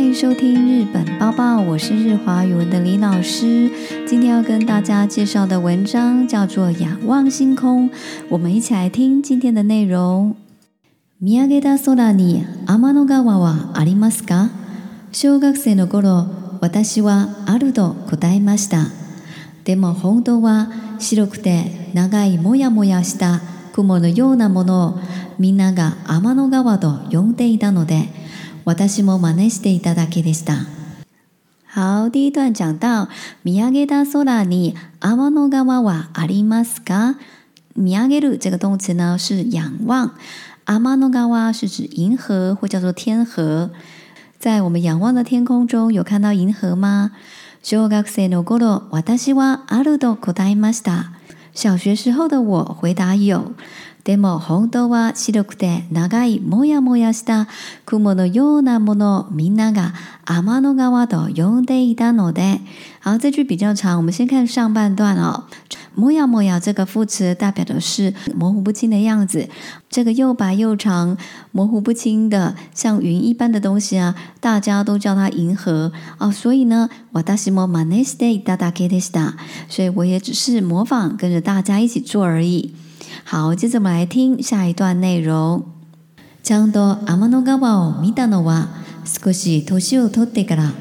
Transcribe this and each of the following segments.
欢迎收听《日本报报》，我是日华语文的李老师。今天要跟大家介绍的文章叫做《仰望星空》，我们一起来听今天的内容。みあげた空にの川はありますか？小学生の頃、私はあると答えました。でも本当は白くて長いもやもやした雲のようなものをみんながの川と呼んでいたので。私も真似していただけでした。好，第一段讲到見上げた空に天の川はありますか？見上げる这个动词呢是仰望，天の川是指银河或叫做天河。在我们仰望的天空中，有看到银河吗？小学生の頃、私はあると答えました。小学时候的我回答有。でも本当は白くて長いもやもやした雲のようなものをみんなが天の川と呼んでいたので、好，这句比较长，我们先看上半段哦。もやもや这个副词代表的是模糊不清的样子，这个又白又长、模糊不清的像云一般的东西啊，大家都叫它银河哦。所以呢，私はマネして、誰かにスター，所以我也只是模仿，跟着大家一起做而已。好，接着我们来听下一段内容。ちゃんと天の川を見たのは少し年を取ってから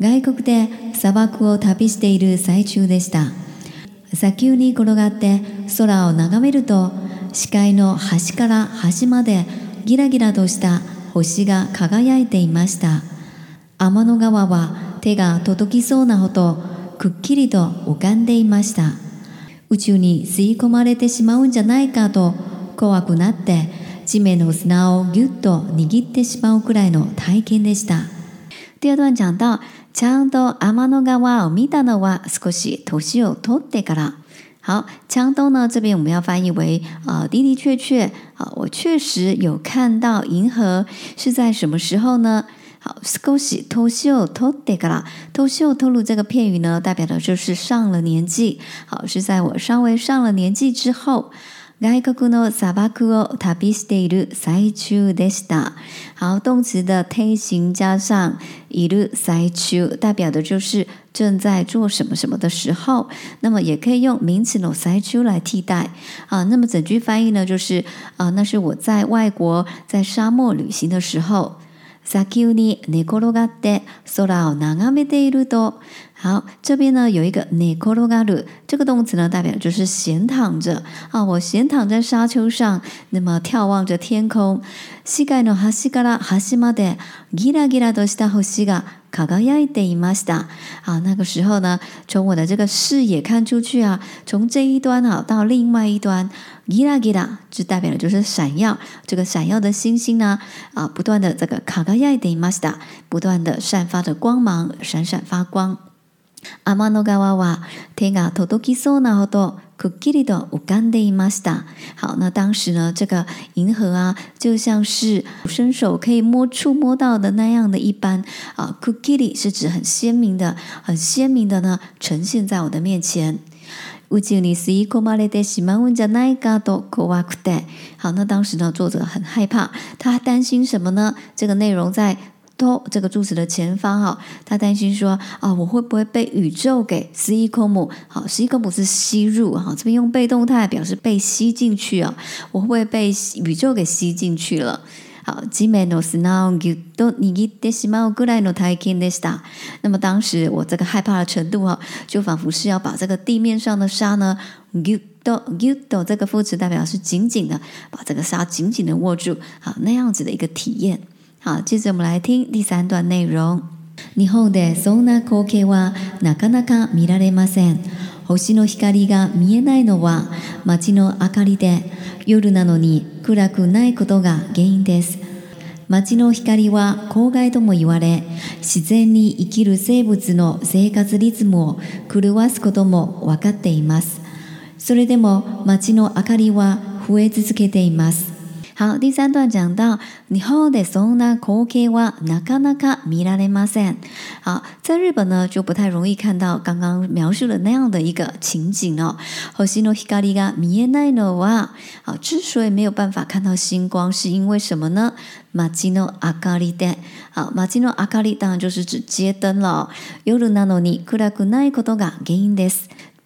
外国で砂漠を旅している最中でした。砂丘に転がって空を眺めると視界の端から端までギラギラとした星が輝いていました。天の川は手が届きそうなほどくっきりと浮かんでいました。宇宙に吸い込まれてしまうんじゃないかと怖くなって地面の砂をぎゅっと握ってしまうくらいの体験でした。第二段讲到、ちゃんと天の川を見たのは少し年を取ってから。好，江东呢这边我们要翻译为呃的的确确啊、呃，我确实有看到银河是在什么时候呢？好，少し年を取ってから、年を取る这个片语呢，代表的就是上了年纪。好，是在我稍微上了年纪之后，外国の砂漠を旅している最中でした。好，动词的变形加上一路在中，代表的就是正在做什么什么的时候。那么也可以用名词の在中来替代。啊，那么整句翻译呢，就是啊，那是我在外国在沙漠旅行的时候。砂丘に寝転がって空を眺めていると好，这边呢有一个 n e c o r o g a r u 这个动词呢，代表就是闲躺着啊。我闲躺在沙丘上，那么眺望着天空。世界の端から端までぎらぎらとした星が輝いていました。啊，那个时候呢，从我的这个视野看出去啊，从这一端啊到另外一端，ぎらぎら，就代表的就是闪耀。这个闪耀的星星呢，啊，不断的这个輝いていました，不断的散发着光芒，闪闪发光。天が届きそうなほどくっきりと浮かんでいました。好，那当时呢，这个银河啊，就像是伸手可以摸、触摸到的那样的一般啊。くっきり是指很鲜明的、很鲜明的呢，呈现在我的面前。好，那当时呢，作者很害怕，他担心什么呢？这个内容在都这个柱子的前方哈，他担心说啊，我会不会被宇宙给吸空母？好，吸空母是吸入哈，这边用被动态表示被吸进去啊，我会不会被宇宙给吸进去了？好，那么当时我这个害怕的程度哈，就仿佛是要把这个地面上的沙呢，都都这个副词代表是紧紧的把这个沙紧紧的握住好那样子的一个体验。好，接着我们来听第三段内容。日本でそんな光景はなかなか見られません。星の光が見えないのは街の明かりで夜なのに暗くないことが原因です。街の光は公害とも言われ自然に生きる生物の生活リズムを狂わすことも分かっています。それでも街の明かりは増え続けています。好，第三段讲到，你好，的そんな光景はなかなか見られません。好，在日本呢就不太容易看到刚刚描述的那样的一个情景哦。西の光が見えないのわ。好，之所以没有办法看到星光，是因为什么呢？吉诺阿かりで。好，马吉诺阿りだ当然就是指街灯了。夜なのに暗くないことが原因です。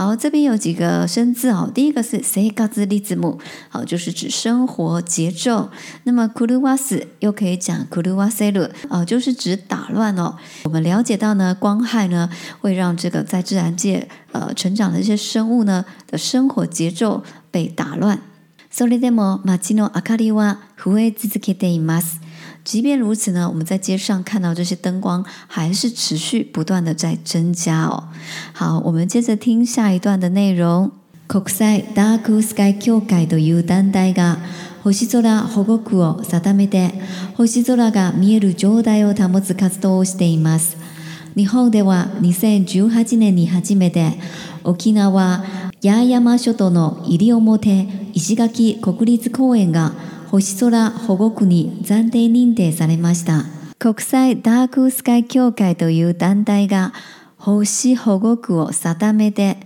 好，这边有几个生字哦。第一个是 sega 字例子母，好，就是指生活节奏。那么 kuruwas 又可以讲 kuruwaselu 啊，就是指打乱哦。我们了解到呢，光害呢会让这个在自然界呃成长的一些生物呢的生活节奏被打乱。即便如此呢，我们在街上看到这些灯光还是持续不断的在增加哦。好，我们接着听下一段的内容。国際ダークスカイ協会という団体が星空保護区を定めて星空が見える状態を保つ活動をしています。日本では2018年に初めて沖縄八重山諸島の西表石垣国立公園が星空保護区に暫定認定されました。国際ダークスカイ協会という団体が星保護区を定めて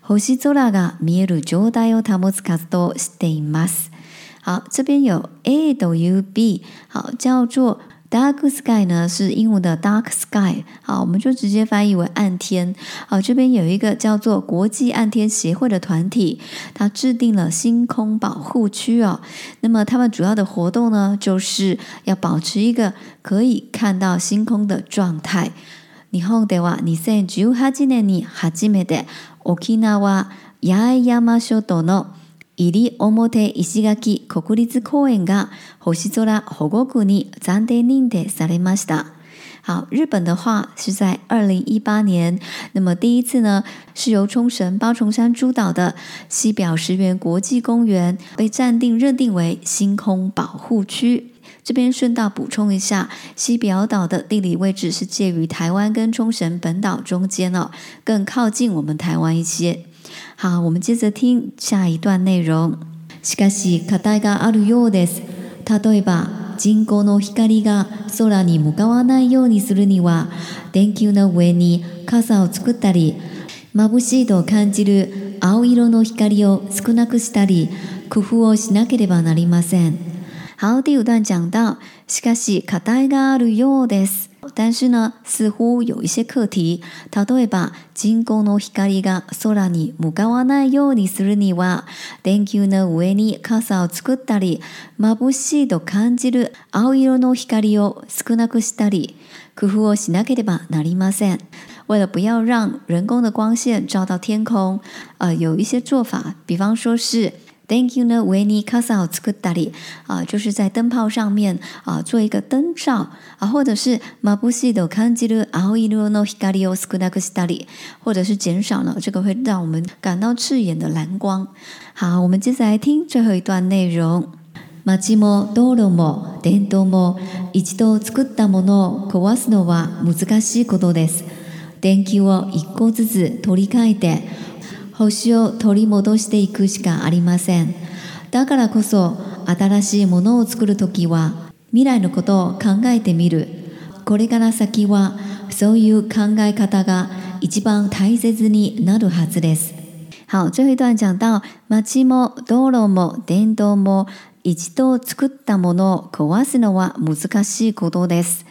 星空が見える状態を保つ活動をしています。好，这边有 A 等于 B，好叫做 Dark Sky 呢是英文的 Dark Sky 好，我们就直接翻译为暗天好，这边有一个叫做国际暗天协会的团体，它制定了星空保护区哦。那么他们主要的活动呢，就是要保持一个可以看到星空的状态。日本では二千十八年に初めて沖縄八山諸島の入り表テ石垣国立公園が星空保護区に暫定認定されました。好，日本的话是在二零一八年，那么第一次呢是由冲绳包重山诸岛的西表石原国际公园被暂定认定为星空保护区。这边顺道补充一下，西表岛的地理位置是介于台湾跟冲绳本岛中间哦，更靠近我们台湾一些。好，我们接着听下一段内容。しかし課題があるようです。例えば人工の光が空に向かわないようにするには電球の上に傘を作ったり眩しいと感じる青色の光を少なくしたり工夫をしなければなりません。好，第五段讲到，しかし課題があるようです。但是呢、似乎有一些课题，例えば、人工の光が空に向かわないようにするには、電球の上に傘を作ったり、眩しいと感じる青色の光を少なくしたり、工夫をしなければなりません。为了不要让人工的光线照到天空，呃，有一些做法，比方说是 you 呢？维尼卡萨奥斯库达里啊，就是在灯泡上面啊做一个灯罩啊，或者是马布西的康吉鲁，然后一路呢，希卡里奥斯库纳克斯达里，或者是减少了这个会让我们感到刺眼的蓝光。好，我们接下来听最后一段内容：，町も道路も電灯も一度作ったものを壊すのは難しいことです。電球を一個ずつ取り替えて。星を取り戻していくしかありませんだからこそ新しいものを作る時は未来のことを考えてみるこれから先はそういう考え方が一番大切になるはずです好最後一段讲到街も道路も電動も一度作ったものを壊すのは難しいことです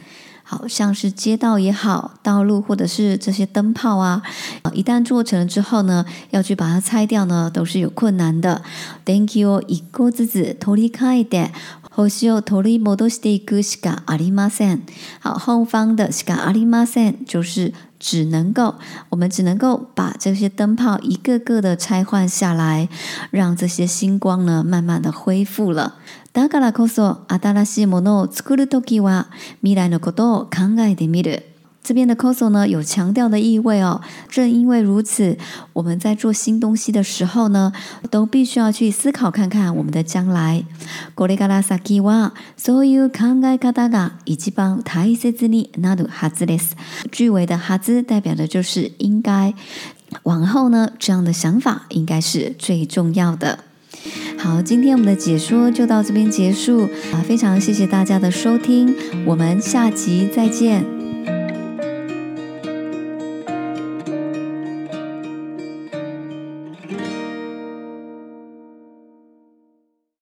好像是街道也好，道路或者是这些灯泡啊，一旦做成了之后呢，要去把它拆掉呢，都是有困难的。Thank you，一個字つ取り替えて。后需取り戻していくしかありません。好，后方的しかありません就是只能够，我们只能够把这些灯泡一个个的拆换下来，让这些星光呢慢慢的恢复了。ダガラこそアダいシモを作るときは未来のことを考えて見る。这边的 c o s o 呢有强调的意味哦。正因为如此，我们在做新东西的时候呢，都必须要去思考看看我们的将来。これから先はそういう考え方が一番大切になるはずです。句尾的“哈兹代表的就是应该。往后呢，这样的想法应该是最重要的。好，今天我们的解说就到这边结束啊！非常谢谢大家的收听，我们下集再见。